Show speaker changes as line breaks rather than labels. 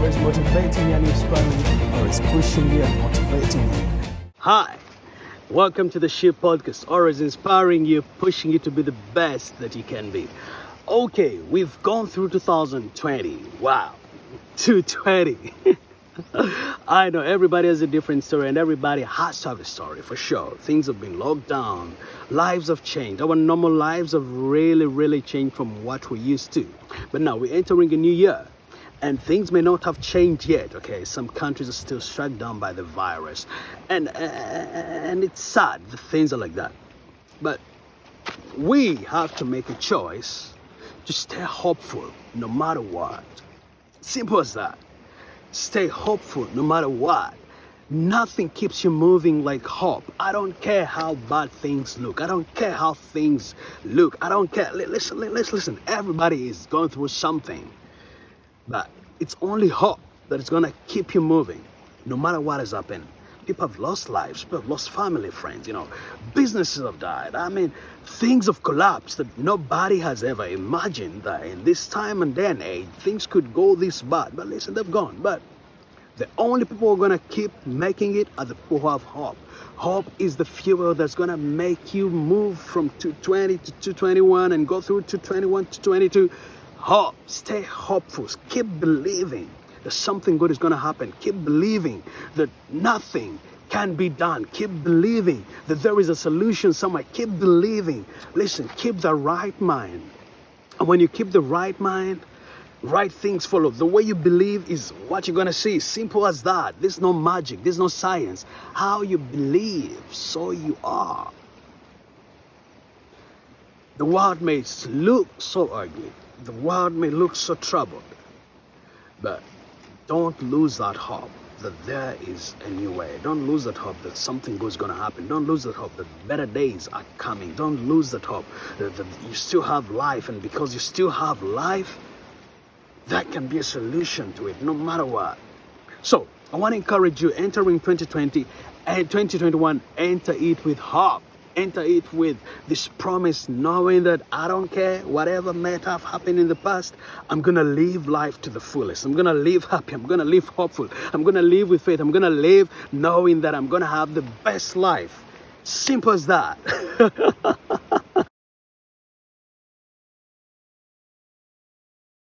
where it's motivating you and inspiring you, oh, or it's pushing you and motivating you.
Hi, welcome to the Ship Podcast, always inspiring you, pushing you to be the best that you can be. Okay, we've gone through 2020. Wow, 220. I know everybody has a different story and everybody has to have a story for sure. Things have been locked down, lives have changed. Our normal lives have really, really changed from what we used to. But now we're entering a new year and things may not have changed yet okay? Some countries are still struck down by the virus. And uh, and it's sad The things are like that. But we have to make a choice to stay hopeful no matter what. Simple as that. Stay hopeful no matter what. Nothing keeps you moving like hope. I don't care how bad things look. I don't care how things look. I don't care. Listen listen listen. Everybody is going through something but it's only hope that is going to keep you moving, no matter what has happened. People have lost lives, people have lost family, friends, you know, businesses have died. I mean, things have collapsed that nobody has ever imagined that in this time and day and age, things could go this bad. But listen, they've gone. But the only people who are going to keep making it are the people who have hope. Hope is the fuel that's going to make you move from 220 to 221 and go through 221 to 22 hope. Stay hopeful. Keep believing that something good is going to happen. Keep believing that nothing can be done. Keep believing that there is a solution somewhere. Keep believing. Listen, keep the right mind. And when you keep the right mind, right things follow. The way you believe is what you're going to see. Simple as that. There's no magic, there's no science. How you believe, so you are. The world may look so ugly, the world may look so troubled, but don't lose that hope that there is a new way. Don't lose that hope that something good is going to happen. Don't lose that hope that better days are coming. Don't lose that hope that, that you still have life, and because you still have life, that can be a solution to it no matter what. So, I want to encourage you entering 2020 and eh, 2021, enter it with hope enter it with this promise, knowing that I don't care whatever might have happened in the past, I'm gonna live life to the fullest. I'm gonna live happy. I'm gonna live hopeful. I'm gonna live with faith. I'm gonna live knowing that I'm gonna have the best life. Simple as that.